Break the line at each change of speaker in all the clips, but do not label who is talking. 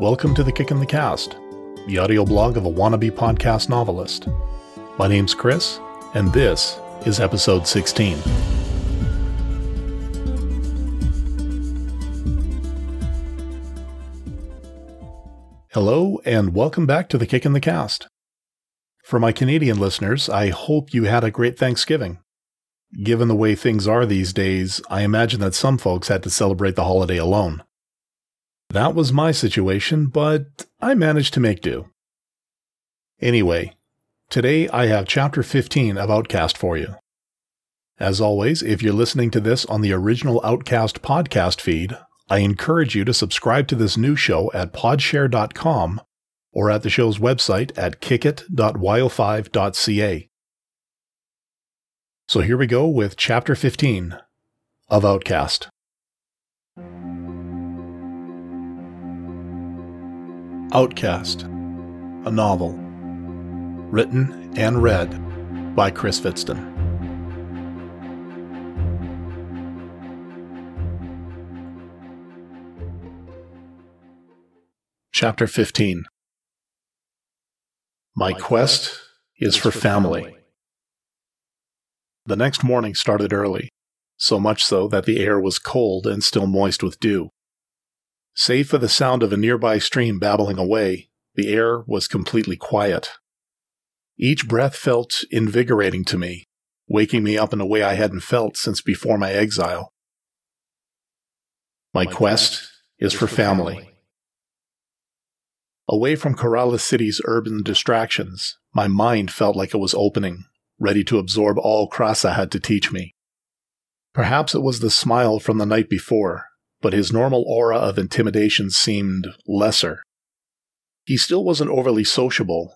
Welcome to The Kick in the Cast, the audio blog of a wannabe podcast novelist. My name's Chris, and this is episode 16. Hello, and welcome back to The Kick in the Cast. For my Canadian listeners, I hope you had a great Thanksgiving. Given the way things are these days, I imagine that some folks had to celebrate the holiday alone. That was my situation, but I managed to make do. Anyway, today I have chapter 15 of Outcast for you. As always, if you're listening to this on the original Outcast podcast feed, I encourage you to subscribe to this new show at podshare.com or at the show's website at kickit.yo5.ca. So here we go with chapter 15 of Outcast. Outcast, a novel. Written and read by Chris Fitzton. Chapter 15 My quest is for family. The next morning started early, so much so that the air was cold and still moist with dew. Save for the sound of a nearby stream babbling away, the air was completely quiet. Each breath felt invigorating to me, waking me up in a way I hadn't felt since before my exile. My quest is for family. Away from Corrales City's urban distractions, my mind felt like it was opening, ready to absorb all Krasa had to teach me. Perhaps it was the smile from the night before, but his normal aura of intimidation seemed lesser. He still wasn't overly sociable,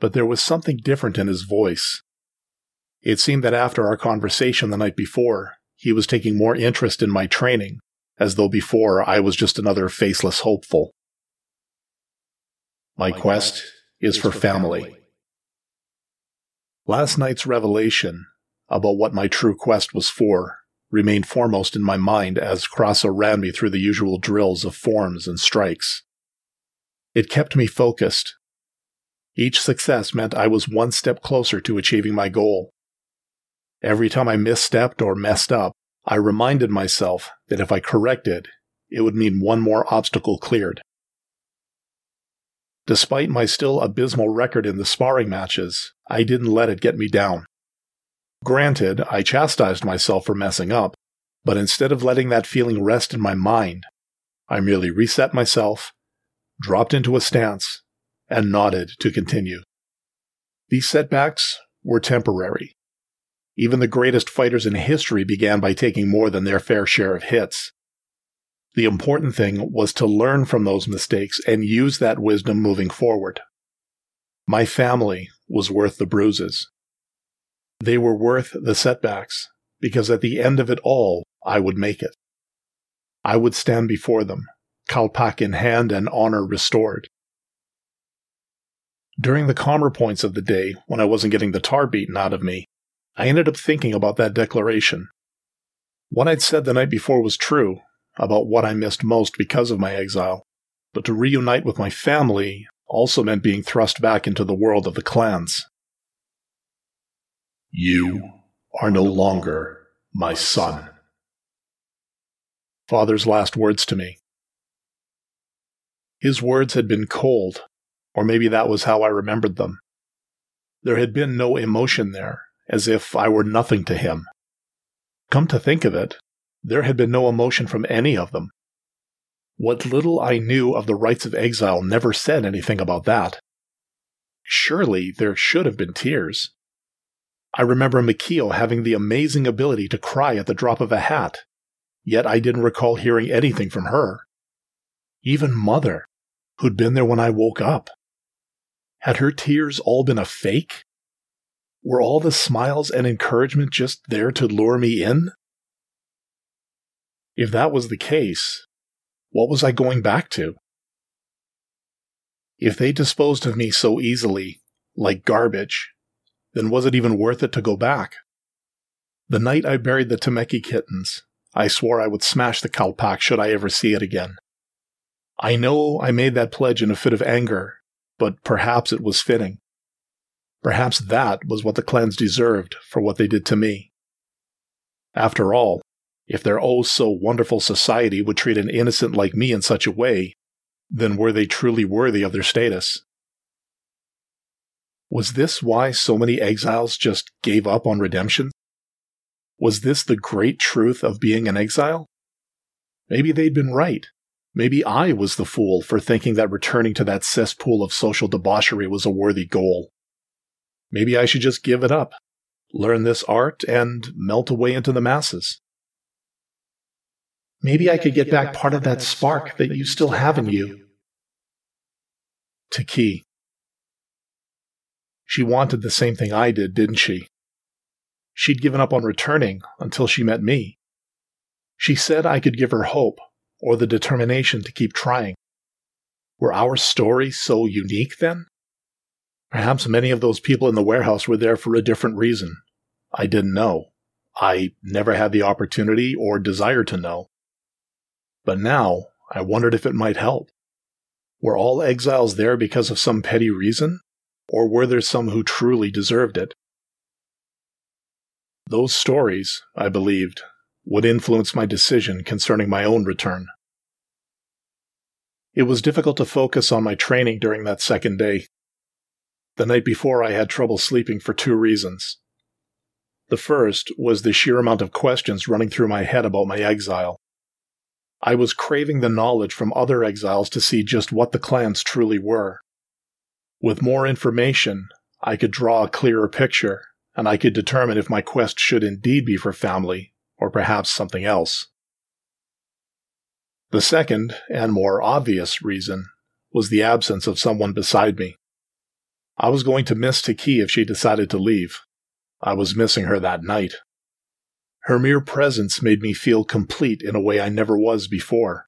but there was something different in his voice. It seemed that after our conversation the night before, he was taking more interest in my training, as though before I was just another faceless hopeful. My quest is for family. Last night's revelation about what my true quest was for remained foremost in my mind as Krasa ran me through the usual drills of forms and strikes. It kept me focused. Each success meant I was one step closer to achieving my goal. Every time I misstepped or messed up, I reminded myself that if I corrected, it would mean one more obstacle cleared. Despite my still abysmal record in the sparring matches, I didn't let it get me down. Granted, I chastised myself for messing up, but instead of letting that feeling rest in my mind, I merely reset myself, dropped into a stance, and nodded to continue. These setbacks were temporary. Even the greatest fighters in history began by taking more than their fair share of hits. The important thing was to learn from those mistakes and use that wisdom moving forward. My family was worth the bruises. They were worth the setbacks, because at the end of it all, I would make it. I would stand before them, Kalpak in hand and honor restored. During the calmer points of the day, when I wasn't getting the tar beaten out of me, I ended up thinking about that declaration. What I'd said the night before was true about what I missed most because of my exile, but to reunite with my family also meant being thrust back into the world of the clans. You are no longer my son. Father's last words to me. His words had been cold, or maybe that was how I remembered them. There had been no emotion there, as if I were nothing to him. Come to think of it, there had been no emotion from any of them. What little I knew of the rites of exile never said anything about that. Surely there should have been tears. I remember Mikio having the amazing ability to cry at the drop of a hat, yet I didn't recall hearing anything from her. Even Mother, who'd been there when I woke up. Had her tears all been a fake? Were all the smiles and encouragement just there to lure me in? If that was the case, what was I going back to? If they disposed of me so easily, like garbage, then was it even worth it to go back? The night I buried the Temeki kittens, I swore I would smash the Kalpak should I ever see it again. I know I made that pledge in a fit of anger, but perhaps it was fitting. Perhaps that was what the clans deserved for what they did to me. After all, if their oh so wonderful society would treat an innocent like me in such a way, then were they truly worthy of their status? Was this why so many exiles just gave up on redemption? Was this the great truth of being an exile? Maybe they'd been right. Maybe I was the fool for thinking that returning to that cesspool of social debauchery was a worthy goal. Maybe I should just give it up, learn this art, and melt away into the masses.
Maybe I could get back part of that spark that you still have in you.
Key. She wanted the same thing I did, didn't she? She'd given up on returning until she met me. She said I could give her hope or the determination to keep trying. Were our stories so unique then? Perhaps many of those people in the warehouse were there for a different reason. I didn't know. I never had the opportunity or desire to know. But now I wondered if it might help. Were all exiles there because of some petty reason? Or were there some who truly deserved it? Those stories, I believed, would influence my decision concerning my own return. It was difficult to focus on my training during that second day. The night before, I had trouble sleeping for two reasons. The first was the sheer amount of questions running through my head about my exile. I was craving the knowledge from other exiles to see just what the clans truly were. With more information, I could draw a clearer picture, and I could determine if my quest should indeed be for family, or perhaps something else. The second, and more obvious, reason was the absence of someone beside me. I was going to miss Taki if she decided to leave. I was missing her that night. Her mere presence made me feel complete in a way I never was before.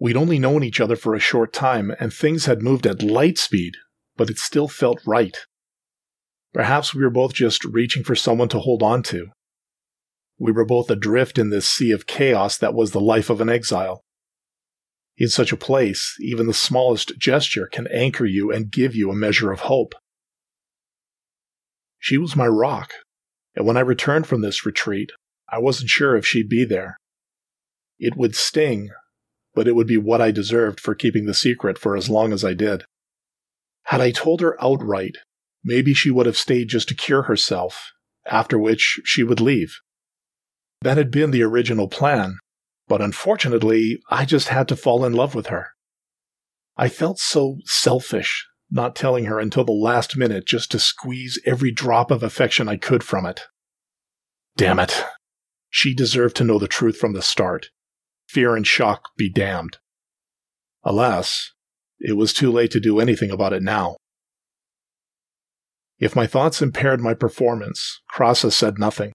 We'd only known each other for a short time, and things had moved at light speed, but it still felt right. Perhaps we were both just reaching for someone to hold on to. We were both adrift in this sea of chaos that was the life of an exile. In such a place, even the smallest gesture can anchor you and give you a measure of hope. She was my rock, and when I returned from this retreat, I wasn't sure if she'd be there. It would sting, but it would be what I deserved for keeping the secret for as long as I did. Had I told her outright, maybe she would have stayed just to cure herself, after which she would leave. That had been the original plan, but unfortunately, I just had to fall in love with her. I felt so selfish not telling her until the last minute just to squeeze every drop of affection I could from it. Damn it. She deserved to know the truth from the start. Fear and shock be damned. Alas, it was too late to do anything about it now. If my thoughts impaired my performance, Krasa said nothing.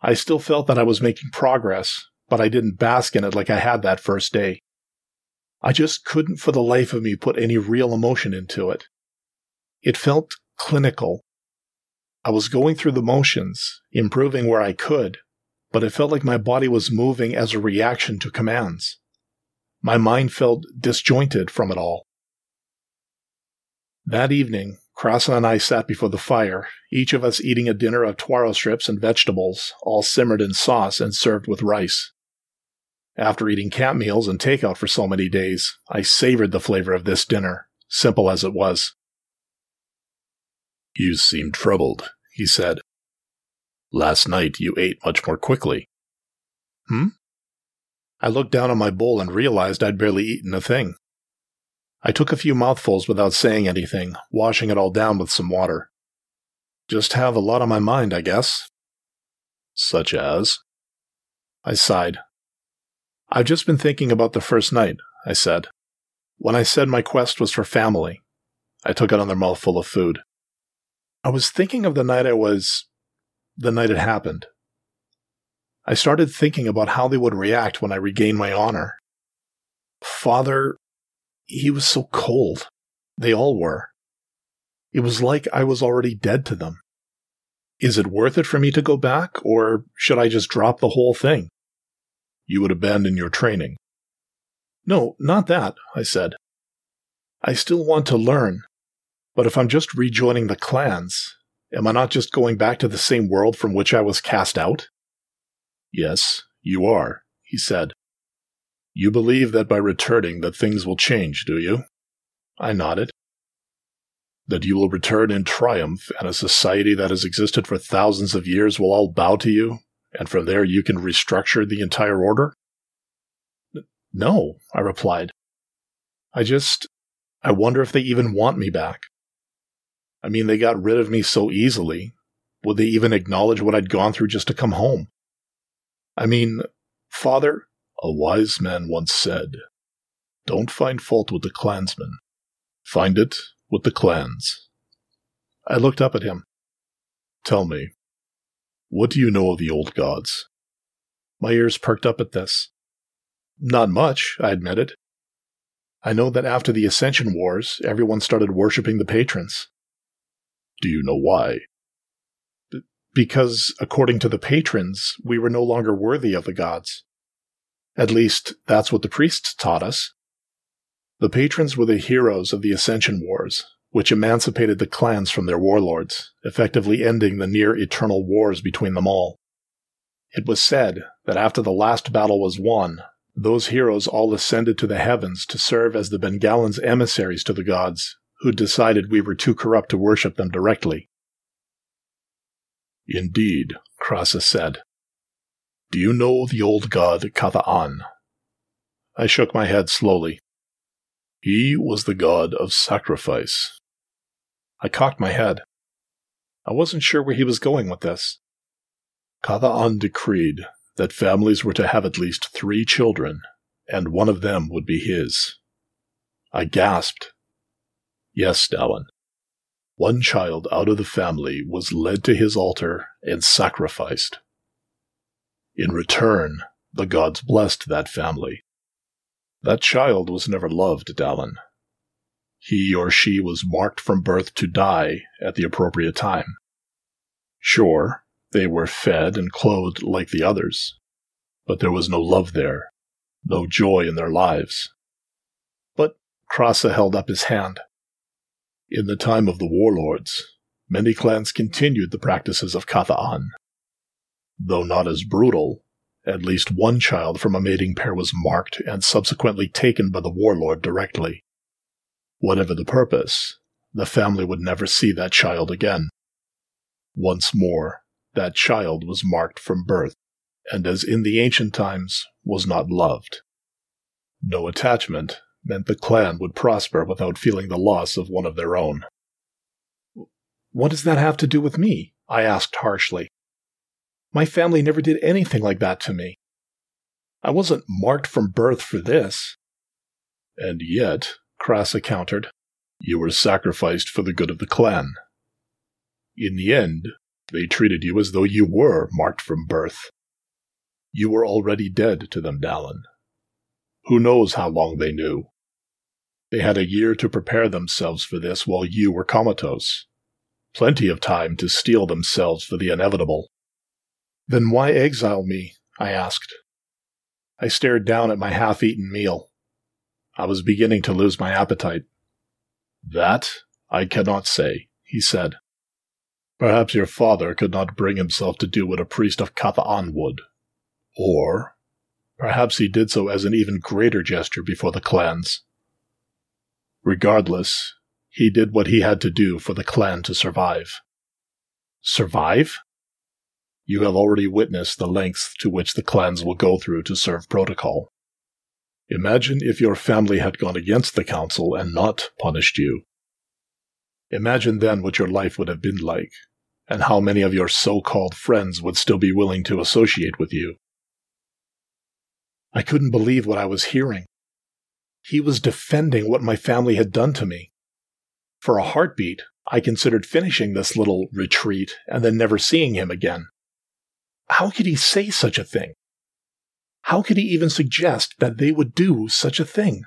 I still felt that I was making progress, but I didn't bask in it like I had that first day. I just couldn't for the life of me put any real emotion into it. It felt clinical. I was going through the motions, improving where I could, but it felt like my body was moving as a reaction to commands. My mind felt disjointed from it all. That evening, Krasa and I sat before the fire, each of us eating a dinner of taro strips and vegetables, all simmered in sauce and served with rice. After eating camp meals and takeout for so many days, I savored the flavor of this dinner, simple as it was.
You seem troubled, he said. Last night you ate much more quickly.
Hmm? I looked down on my bowl and realized I'd barely eaten a thing. I took a few mouthfuls without saying anything, washing it all down with some water. Just have a lot on my mind, I guess.
Such as?
I sighed. I've just been thinking about the first night, I said. When I said my quest was for family, I took another mouthful of food. I was thinking of the night I was. The night it happened. I started thinking about how they would react when I regained my honor. Father, he was so cold. They all were. It was like I was already dead to them. Is it worth it for me to go back, or should I just drop the whole thing?
you would abandon your training.
No, not that, I said. I still want to learn, but if I'm just rejoining the clans, am I not just going back to the same world from which I was cast out?
Yes, you are, he said. You believe that by returning that things will change, do you?
I nodded.
That you will return in triumph, and a society that has existed for thousands of years will all bow to you, and from there you can restructure the entire order?
No, I replied. I just. I wonder if they even want me back. I mean, they got rid of me so easily. Would they even acknowledge what I'd gone through just to come home? I mean, Father,
a wise man once said, Don't find fault with the clansmen. Find it with the clans.
I looked up at him.
Tell me, what do you know of the old gods?
My ears perked up at this. Not much, I admitted. I know that after the Ascension Wars, everyone started worshipping the patrons.
Do you know why?
Because, according to the patrons, we were no longer worthy of the gods. At least, that's what the priests taught us. The patrons were the heroes of the Ascension Wars, which emancipated the clans from their warlords, effectively ending the near eternal wars between them all. It was said that after the last battle was won, those heroes all ascended to the heavens to serve as the Bengalans' emissaries to the gods, who decided we were too corrupt to worship them directly.
Indeed, Krasa said. Do you know the old god Katha'an?
I shook my head slowly.
He was the god of sacrifice.
I cocked my head. I wasn't sure where he was going with this.
Katha'an decreed that families were to have at least three children, and one of them would be his. I gasped. Yes, Dallin. One child out of the family was led to his altar and sacrificed. In return, the gods blessed that family. That child was never loved, Dallin. He or she was marked from birth to die at the appropriate time. Sure, they were fed and clothed like the others, but there was no love there, no joy in their lives.
But Krasa held up his hand.
In the time of the warlords, many clans continued the practices of Katha'an. Though not as brutal, at least one child from a mating pair was marked and subsequently taken by the warlord directly. Whatever the purpose, the family would never see that child again. Once more, that child was marked from birth, and as in the ancient times, was not loved. No attachment meant the clan would prosper without feeling the loss of one of their own.
What does that have to do with me? I asked harshly. My family never did anything like that to me. I wasn't marked from birth for this.
And yet, Krasa countered, you were sacrificed for the good of the clan. In the end, they treated you as though you were marked from birth. You were already dead to them, Dallin. Who knows how long they knew? They had a year to prepare themselves for this while you were comatose. Plenty of time to steel themselves for the inevitable.
Then why exile me? I asked. I stared down at my half eaten meal. I was beginning to lose my appetite.
That I cannot say, he said. Perhaps your father could not bring himself to do what a priest of Katha'an would. Or perhaps he did so as an even greater gesture before the clans. Regardless, he did what he had to do for the clan to survive.
Survive?
You have already witnessed the lengths to which the clans will go through to serve protocol. Imagine if your family had gone against the council and not punished you. Imagine then what your life would have been like, and how many of your so called friends would still be willing to associate with you.
I couldn't believe what I was hearing. He was defending what my family had done to me. For a heartbeat, I considered finishing this little retreat and then never seeing him again. How could he say such a thing? How could he even suggest that they would do such a thing?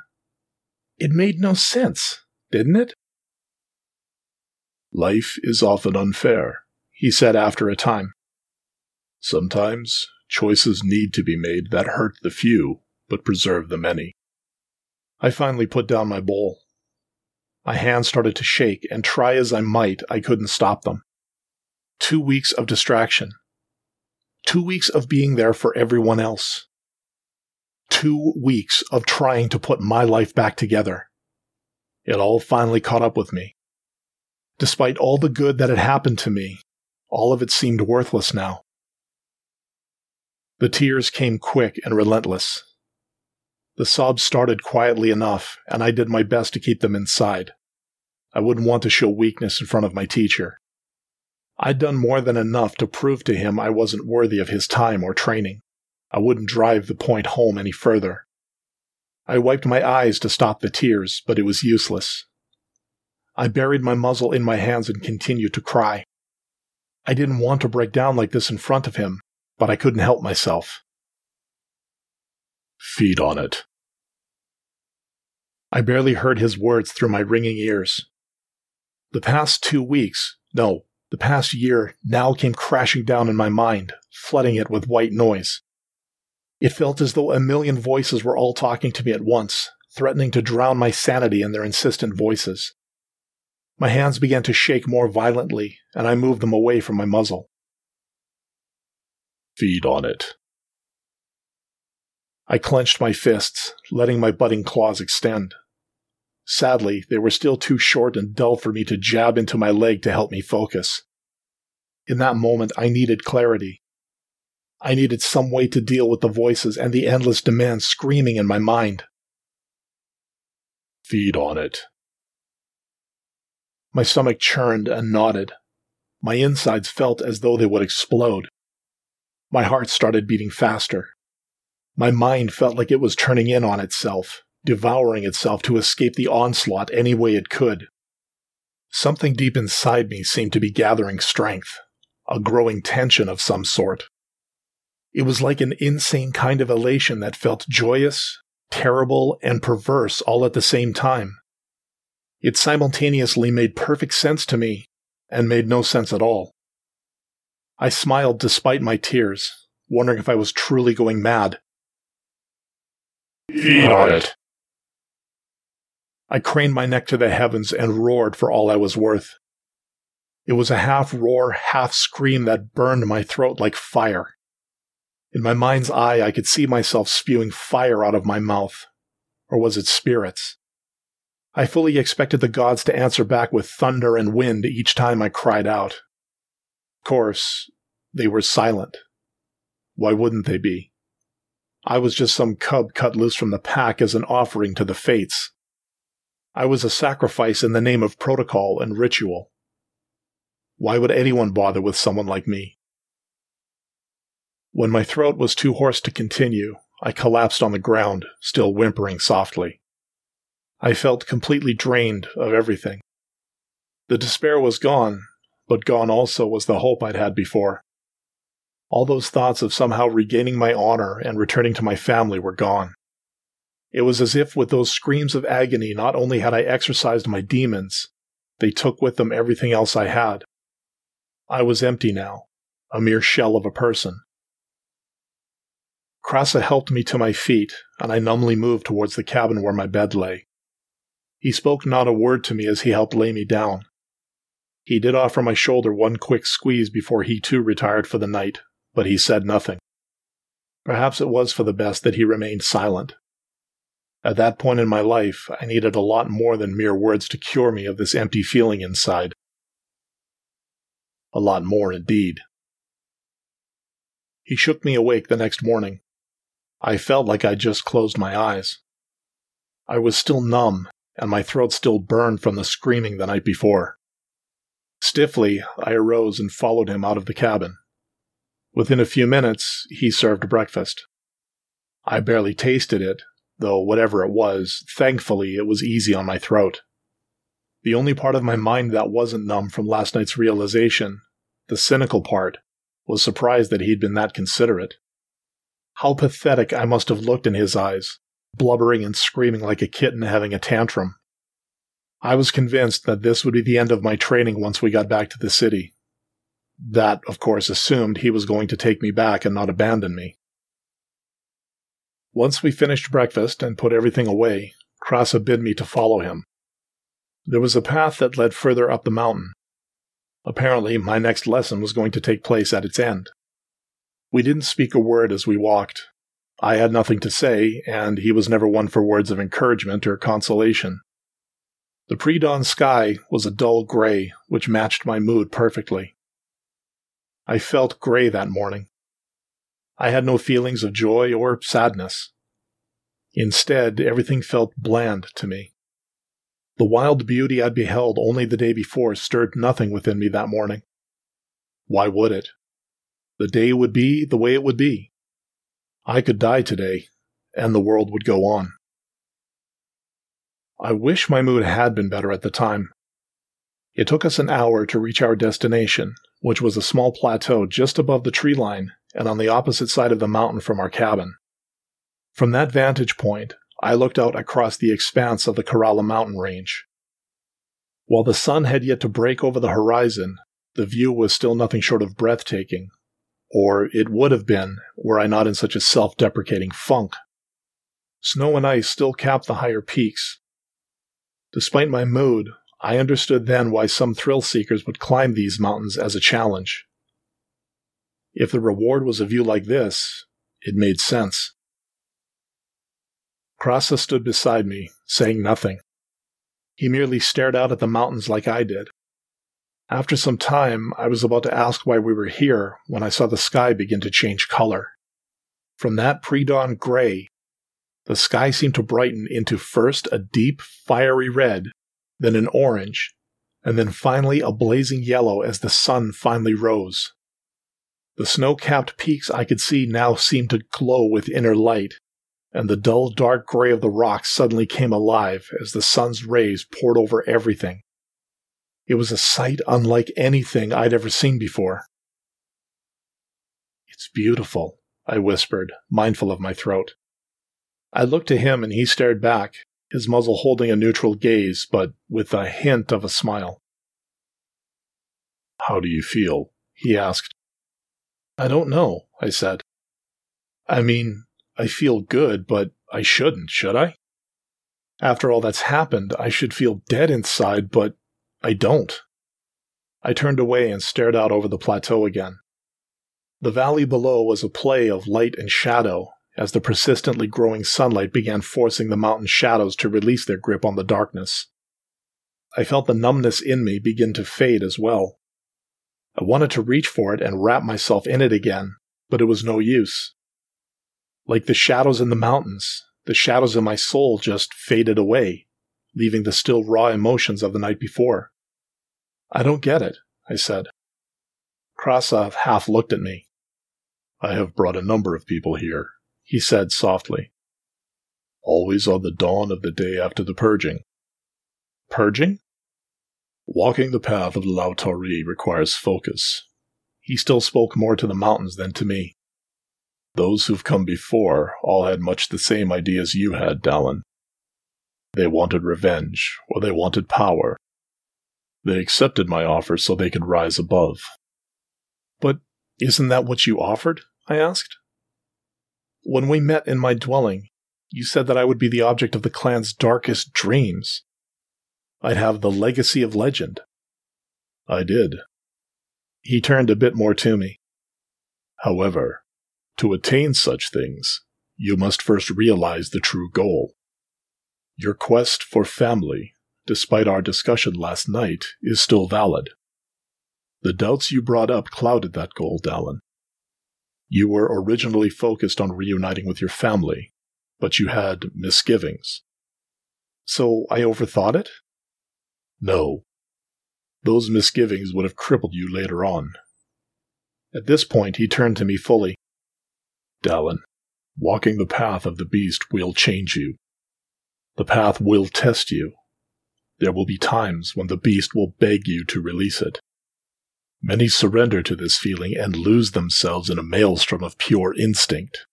It made no sense, didn't it?
Life is often unfair, he said after a time. Sometimes choices need to be made that hurt the few but preserve the many.
I finally put down my bowl. My hands started to shake, and try as I might, I couldn't stop them. Two weeks of distraction. Two weeks of being there for everyone else. Two weeks of trying to put my life back together. It all finally caught up with me. Despite all the good that had happened to me, all of it seemed worthless now. The tears came quick and relentless. The sobs started quietly enough, and I did my best to keep them inside. I wouldn't want to show weakness in front of my teacher. I'd done more than enough to prove to him I wasn't worthy of his time or training. I wouldn't drive the point home any further. I wiped my eyes to stop the tears, but it was useless. I buried my muzzle in my hands and continued to cry. I didn't want to break down like this in front of him, but I couldn't help myself.
Feed on it.
I barely heard his words through my ringing ears. The past two weeks, no, the past year, now came crashing down in my mind, flooding it with white noise. It felt as though a million voices were all talking to me at once, threatening to drown my sanity in their insistent voices. My hands began to shake more violently, and I moved them away from my muzzle.
Feed on it.
I clenched my fists, letting my budding claws extend. Sadly, they were still too short and dull for me to jab into my leg to help me focus. In that moment, I needed clarity. I needed some way to deal with the voices and the endless demands screaming in my mind.
Feed on it.
My stomach churned and knotted. My insides felt as though they would explode. My heart started beating faster. My mind felt like it was turning in on itself, devouring itself to escape the onslaught any way it could. Something deep inside me seemed to be gathering strength, a growing tension of some sort. It was like an insane kind of elation that felt joyous, terrible, and perverse all at the same time. It simultaneously made perfect sense to me and made no sense at all. I smiled despite my tears, wondering if I was truly going mad.
Feed on it.
I craned my neck to the heavens and roared for all I was worth. It was a half roar, half scream that burned my throat like fire. In my mind's eye, I could see myself spewing fire out of my mouth. Or was it spirits? I fully expected the gods to answer back with thunder and wind each time I cried out. Of course, they were silent. Why wouldn't they be? I was just some cub cut loose from the pack as an offering to the fates. I was a sacrifice in the name of protocol and ritual. Why would anyone bother with someone like me? When my throat was too hoarse to continue, I collapsed on the ground, still whimpering softly. I felt completely drained of everything. The despair was gone, but gone also was the hope I'd had before. All those thoughts of somehow regaining my honor and returning to my family were gone. It was as if with those screams of agony, not only had I exorcised my demons, they took with them everything else I had. I was empty now, a mere shell of a person. Krasa helped me to my feet, and I numbly moved towards the cabin where my bed lay. He spoke not a word to me as he helped lay me down. He did offer my shoulder one quick squeeze before he too retired for the night, but he said nothing. Perhaps it was for the best that he remained silent. At that point in my life, I needed a lot more than mere words to cure me of this empty feeling inside. A lot more indeed. He shook me awake the next morning. I felt like I'd just closed my eyes. I was still numb, and my throat still burned from the screaming the night before. Stiffly, I arose and followed him out of the cabin. Within a few minutes, he served breakfast. I barely tasted it, though whatever it was, thankfully it was easy on my throat. The only part of my mind that wasn't numb from last night's realization, the cynical part, was surprised that he'd been that considerate. How pathetic I must have looked in his eyes, blubbering and screaming like a kitten having a tantrum. I was convinced that this would be the end of my training once we got back to the city. That, of course, assumed he was going to take me back and not abandon me. Once we finished breakfast and put everything away, Krasa bid me to follow him. There was a path that led further up the mountain. Apparently, my next lesson was going to take place at its end. We didn't speak a word as we walked. I had nothing to say, and he was never one for words of encouragement or consolation. The pre dawn sky was a dull gray, which matched my mood perfectly. I felt gray that morning. I had no feelings of joy or sadness. Instead, everything felt bland to me. The wild beauty I'd beheld only the day before stirred nothing within me that morning. Why would it? The day would be the way it would be. I could die today, and the world would go on. I wish my mood had been better at the time. It took us an hour to reach our destination, which was a small plateau just above the tree line and on the opposite side of the mountain from our cabin. From that vantage point, I looked out across the expanse of the Kerala mountain range. While the sun had yet to break over the horizon, the view was still nothing short of breathtaking, or it would have been were I not in such a self deprecating funk. Snow and ice still capped the higher peaks, Despite my mood, I understood then why some thrill seekers would climb these mountains as a challenge. If the reward was a view like this, it made sense. Krasa stood beside me, saying nothing. He merely stared out at the mountains like I did. After some time, I was about to ask why we were here when I saw the sky begin to change color. From that pre dawn gray the sky seemed to brighten into first a deep, fiery red, then an orange, and then finally a blazing yellow as the sun finally rose. The snow capped peaks I could see now seemed to glow with inner light, and the dull dark gray of the rocks suddenly came alive as the sun's rays poured over everything. It was a sight unlike anything I'd ever seen before. It's beautiful, I whispered, mindful of my throat. I looked to him and he stared back, his muzzle holding a neutral gaze, but with a hint of a smile.
How do you feel? he asked.
I don't know, I said. I mean, I feel good, but I shouldn't, should I? After all that's happened, I should feel dead inside, but I don't. I turned away and stared out over the plateau again. The valley below was a play of light and shadow, as the persistently growing sunlight began forcing the mountain shadows to release their grip on the darkness. I felt the numbness in me begin to fade as well. I wanted to reach for it and wrap myself in it again, but it was no use. Like the shadows in the mountains, the shadows in my soul just faded away, leaving the still raw emotions of the night before. I don't get it, I said. Krasa half looked at me.
I have brought a number of people here, he said softly. Always on the dawn of the day after the purging.
Purging?
Walking the path of the Lautari requires focus.
He still spoke more to the mountains than to me.
Those who've come before all had much the same ideas you had, Dallin. They wanted revenge, or they wanted power. They accepted my offer so they could rise above.
But isn't that what you offered? I asked. When we met in my dwelling, you said that I would be the object of the clan's darkest dreams. I'd have the legacy of legend.
I did.
He turned a bit more to me.
However, to attain such things, you must first realize the true goal. Your quest for family, despite our discussion last night, is still valid. The doubts you brought up clouded that goal, Dallin. You were originally focused on reuniting with your family, but you had misgivings.
So I overthought it?
No. Those misgivings would have crippled you later on.
At this point, he turned to me fully.
Dallin, walking the path of the beast will change you. The path will test you. There will be times when the beast will beg you to release it. Many surrender to this feeling and lose themselves in a maelstrom of pure instinct.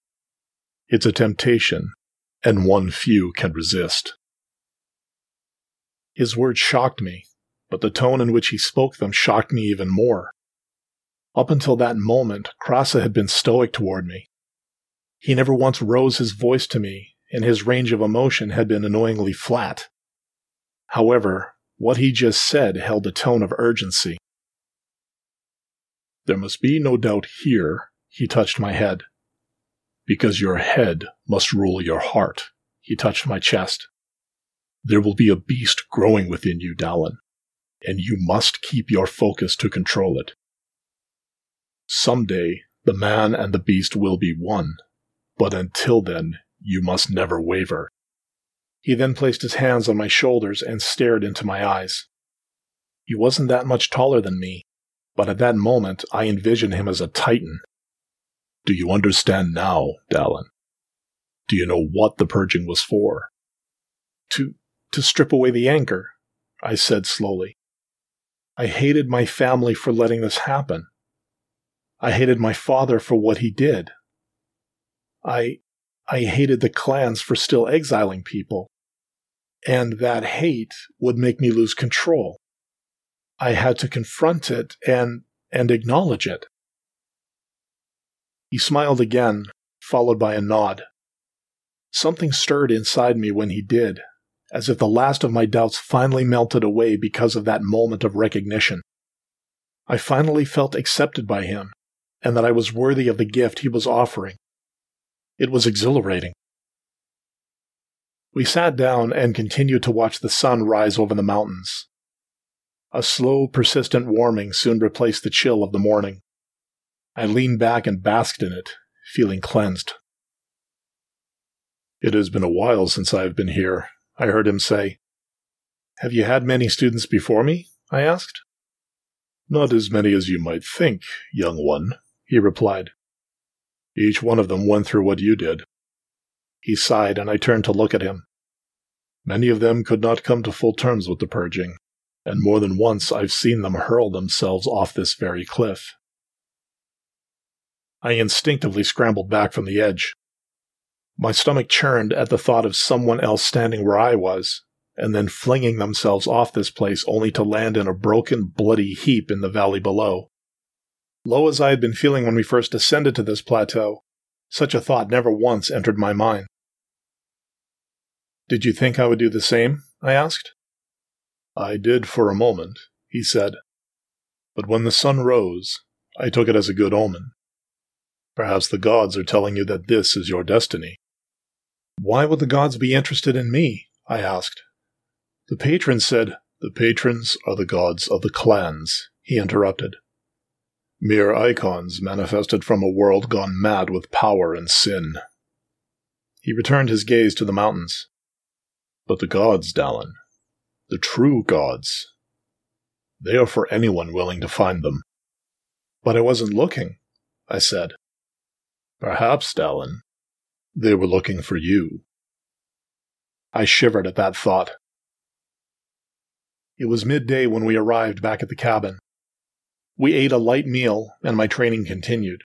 It's a temptation, and one few can resist.
His words shocked me, but the tone in which he spoke them shocked me even more. Up until that moment, Krasa had been stoic toward me. He never once rose his voice to me, and his range of emotion had been annoyingly flat. However, what he just said held a tone of urgency. There must be no doubt here, he touched my head. Because your head must rule your heart, he touched my chest. There will be a beast growing within you, Dallin, and you must keep your focus to control it. Someday, the man and the beast will be one, but until then, you must never waver. He then placed his hands on my shoulders and stared into my eyes. He wasn't that much taller than me, but at that moment I envisioned him as a titan. Do you understand now, Dallin? Do you know what the purging was for? To to strip away the anger, I said slowly. I hated my family for letting this happen. I hated my father for what he did. I I hated the clans for still exiling people and that hate would make me lose control. I had to confront it and, and acknowledge it. He smiled again, followed by a nod. Something stirred inside me when he did, as if the last of my doubts finally melted away because of that moment of recognition. I finally felt accepted by him, and that I was worthy of the gift he was offering. It was exhilarating. We sat down and continued to watch the sun rise over the mountains. A slow, persistent warming soon replaced the chill of the morning. I leaned back and basked in it, feeling cleansed. It has been a while since I have been here, I heard him say. Have you had many students before me? I asked. Not as many as you might think, young one, he replied. Each one of them went through what you did. He sighed, and I turned to look at him. Many of them could not come to full terms with the purging, and more than once I've seen them hurl themselves off this very cliff. I instinctively scrambled back from the edge. My stomach churned at the thought of someone else standing where I was, and then flinging themselves off this place only to land in a broken, bloody heap in the valley below. Low as I had been feeling when we first ascended to this plateau, such a thought never once entered my mind. Did you think I would do the same? I asked. I did for a moment, he said. But when the sun rose, I took it as a good omen. Perhaps the gods are telling you that this is your destiny. Why would the gods be interested in me? I asked. The patron said, The patrons are the gods of the clans, he interrupted. Mere icons manifested from a world gone mad with power and sin. He returned his gaze to the mountains. But the gods, Dallin, the true gods, they are for anyone willing to find them. But I wasn't looking, I said. Perhaps, Dallin, they were looking for you. I shivered at that thought. It was midday when we arrived back at the cabin. We ate a light meal, and my training continued.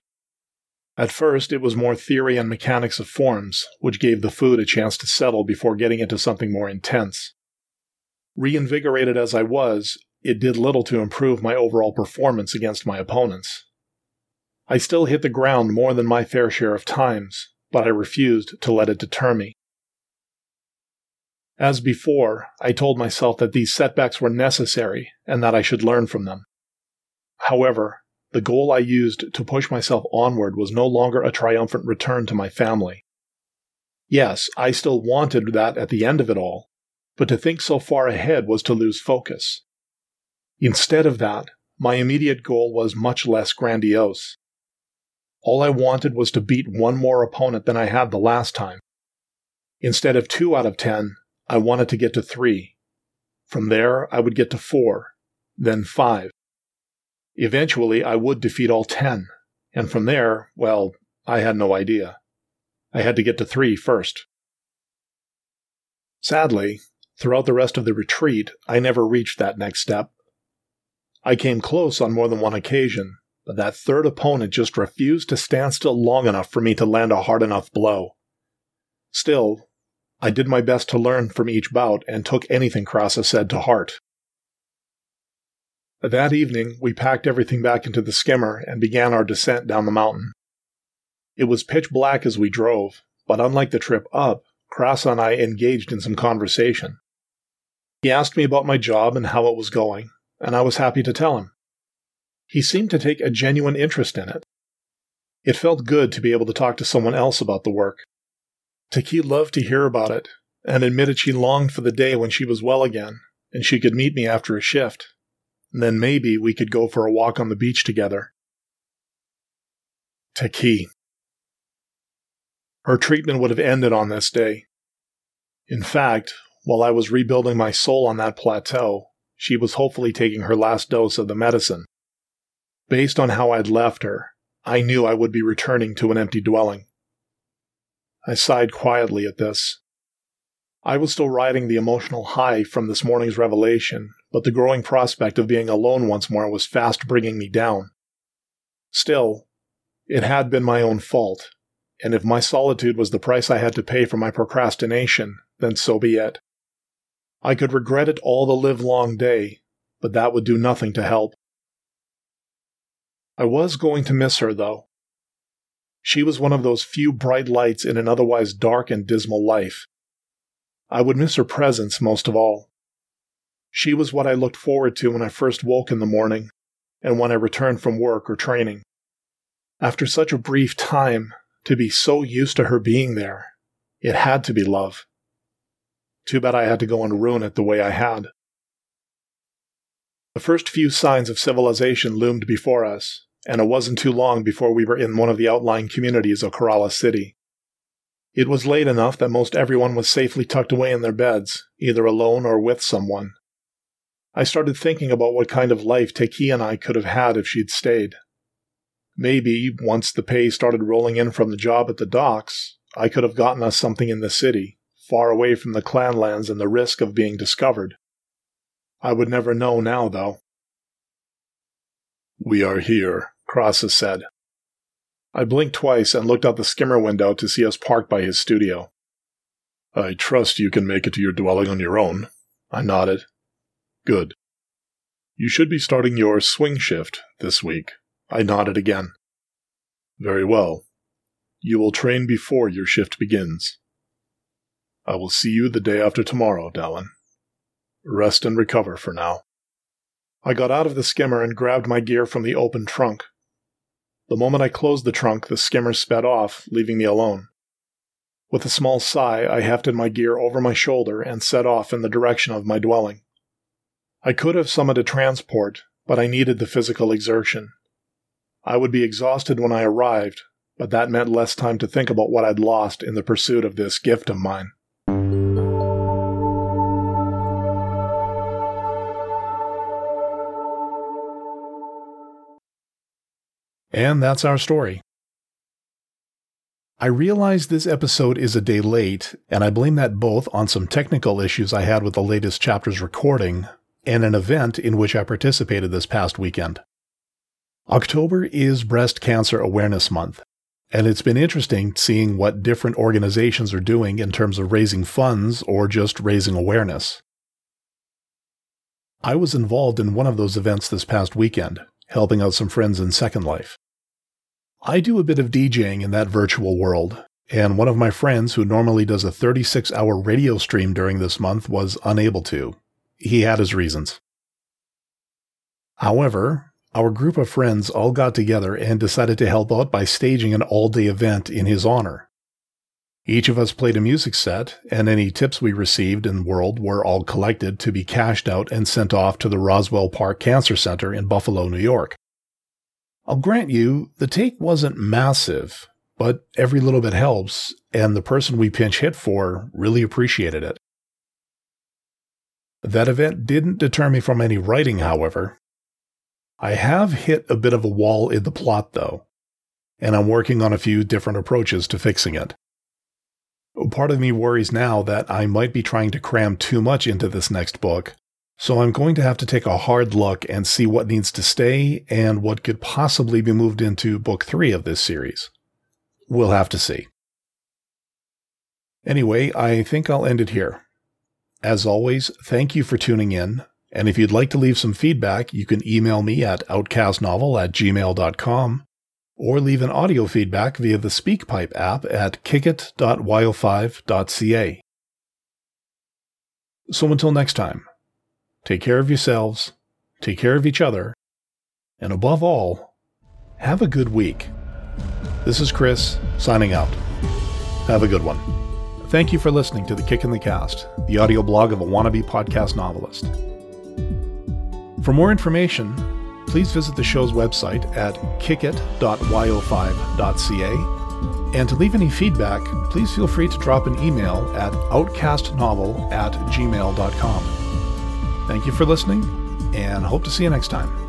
At first, it was more theory and mechanics of forms, which gave the food a chance to settle before getting into something more intense. Reinvigorated as I was, it did little to improve my overall performance against my opponents. I still hit the ground more than my fair share of times, but I refused to let it deter me. As before, I told myself that these setbacks were necessary and that I should learn from them. However, the goal I used to push myself onward was no longer a triumphant return to my family. Yes, I still wanted that at the end of it all, but to think so far ahead was to lose focus. Instead of that, my immediate goal was much less grandiose. All I wanted was to beat one more opponent than I had the last time. Instead of two out of ten, I wanted to get to three. From there, I would get to four, then five. Eventually, I would defeat all ten, and from there, well, I had no idea. I had to get to three first. Sadly, throughout the rest of the retreat, I never reached that next step. I came close on more than one occasion, but that third opponent just refused to stand still long enough for me to land a hard enough blow. Still, I did my best to learn from each bout and took anything Krasa said to heart. That evening, we packed everything back into the skimmer and began our descent down the mountain. It was pitch black as we drove, but unlike the trip up, Krasa and I engaged in some conversation. He asked me about my job and how it was going, and I was happy to tell him. He seemed to take a genuine interest in it. It felt good to be able to talk to someone else about the work. Taki loved to hear about it and admitted she longed for the day when she was well again and she could meet me after a shift. And then maybe we could go for a walk on the beach together. Taki. Her treatment would have ended on this day. In fact, while I was rebuilding my soul on that plateau, she was hopefully taking her last dose of the medicine. Based on how I'd left her, I knew I would be returning to an empty dwelling. I sighed quietly at this. I was still riding the emotional high from this morning's revelation, but the growing prospect of being alone once more was fast bringing me down. Still, it had been my own fault, and if my solitude was the price I had to pay for my procrastination, then so be it. I could regret it all the livelong day, but that would do nothing to help. I was going to miss her, though. She was one of those few bright lights in an otherwise dark and dismal life. I would miss her presence most of all. She was what I looked forward to when I first woke in the morning and when I returned from work or training. After such a brief time, to be so used to her being there, it had to be love. Too bad I had to go and ruin it the way I had. The first few signs of civilization loomed before us, and it wasn't too long before we were in one of the outlying communities of Kerala City. It was late enough that most everyone was safely tucked away in their beds, either alone or with someone. I started thinking about what kind of life Taki and I could have had if she'd stayed. Maybe, once the pay started rolling in from the job at the docks, I could have gotten us something in the city, far away from the clanlands and the risk of being discovered. I would never know now, though.
We are here, Krasa said.
I blinked twice and looked out the skimmer window to see us parked by his studio.
I trust you can make it to your dwelling on your own. I nodded. Good. You should be starting your swing shift this week. I nodded again. Very well. You will train before your shift begins. I will see you the day after tomorrow, Dallin. Rest and recover for now.
I got out of the skimmer and grabbed my gear from the open trunk. The moment I closed the trunk, the skimmer sped off, leaving me alone. With a small sigh, I hefted my gear over my shoulder and set off in the direction of my dwelling. I could have summoned a transport, but I needed the physical exertion. I would be exhausted when I arrived, but that meant less time to think about what I'd lost in the pursuit of this gift of mine. And that's our story. I realize this episode is a day late, and I blame that both on some technical issues I had with the latest chapter's recording and an event in which I participated this past weekend. October is Breast Cancer Awareness Month, and it's been interesting seeing what different organizations are doing in terms of raising funds or just raising awareness. I was involved in one of those events this past weekend, helping out some friends in Second Life. I do a bit of DJing in that virtual world, and one of my friends who normally does a 36 hour radio stream during this month was unable to. He had his reasons. However, our group of friends all got together and decided to help out by staging an all day event in his honor. Each of us played a music set, and any tips we received in the world were all collected to be cashed out and sent off to the Roswell Park Cancer Center in Buffalo, New York. I'll grant you, the take wasn't massive, but every little bit helps, and the person we pinch hit for really appreciated it. That event didn't deter me from any writing, however, I have hit a bit of a wall in the plot, though, and I'm working on a few different approaches to fixing it. Part of me worries now that I might be trying to cram too much into this next book, so I'm going to have to take a hard look and see what needs to stay and what could possibly be moved into book three of this series. We'll have to see. Anyway, I think I'll end it here. As always, thank you for tuning in. And if you'd like to leave some feedback, you can email me at outcastnovel at gmail.com. or leave an audio feedback via the SpeakPipe app at kickit.yo5.ca. So until next time, take care of yourselves, take care of each other, and above all, have a good week. This is Chris, signing out. Have a good one. Thank you for listening to The Kick in the Cast, the audio blog of a wannabe podcast novelist. For more information, please visit the show's website at kickit.yo5.ca. And to leave any feedback, please feel free to drop an email at outcastnovel at gmail.com. Thank you for listening, and hope to see you next time.